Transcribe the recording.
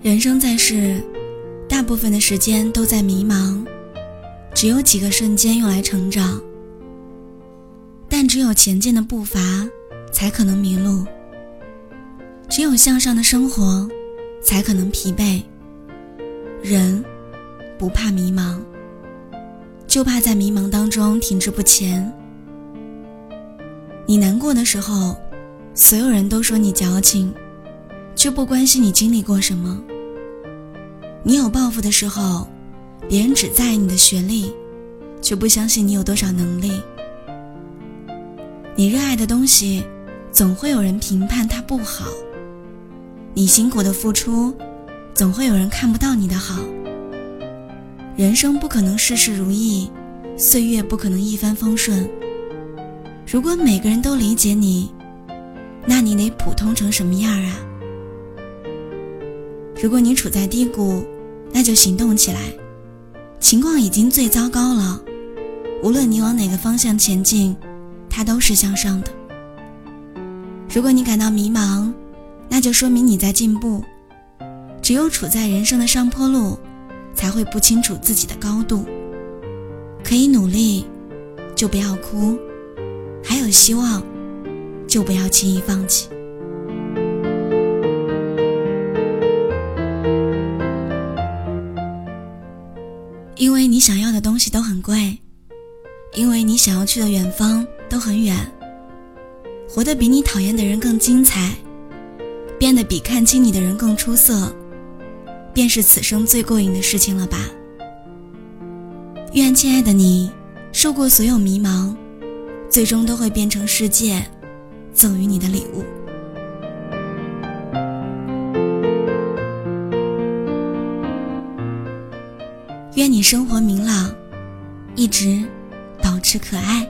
人生在世，大部分的时间都在迷茫，只有几个瞬间用来成长。但只有前进的步伐，才可能迷路；只有向上的生活，才可能疲惫。人不怕迷茫，就怕在迷茫当中停滞不前。你难过的时候，所有人都说你矫情，却不关心你经历过什么。你有抱负的时候，别人只在意你的学历，却不相信你有多少能力。你热爱的东西，总会有人评判它不好。你辛苦的付出，总会有人看不到你的好。人生不可能事事如意，岁月不可能一帆风顺。如果每个人都理解你，那你得普通成什么样啊？如果你处在低谷，那就行动起来。情况已经最糟糕了，无论你往哪个方向前进，它都是向上的。如果你感到迷茫，那就说明你在进步。只有处在人生的上坡路，才会不清楚自己的高度。可以努力，就不要哭；还有希望，就不要轻易放弃。因为你想要的东西都很贵，因为你想要去的远方都很远。活得比你讨厌的人更精彩，变得比看清你的人更出色，便是此生最过瘾的事情了吧？愿亲爱的你，受过所有迷茫，最终都会变成世界赠予你的礼物。愿你生活明朗，一直保持可爱。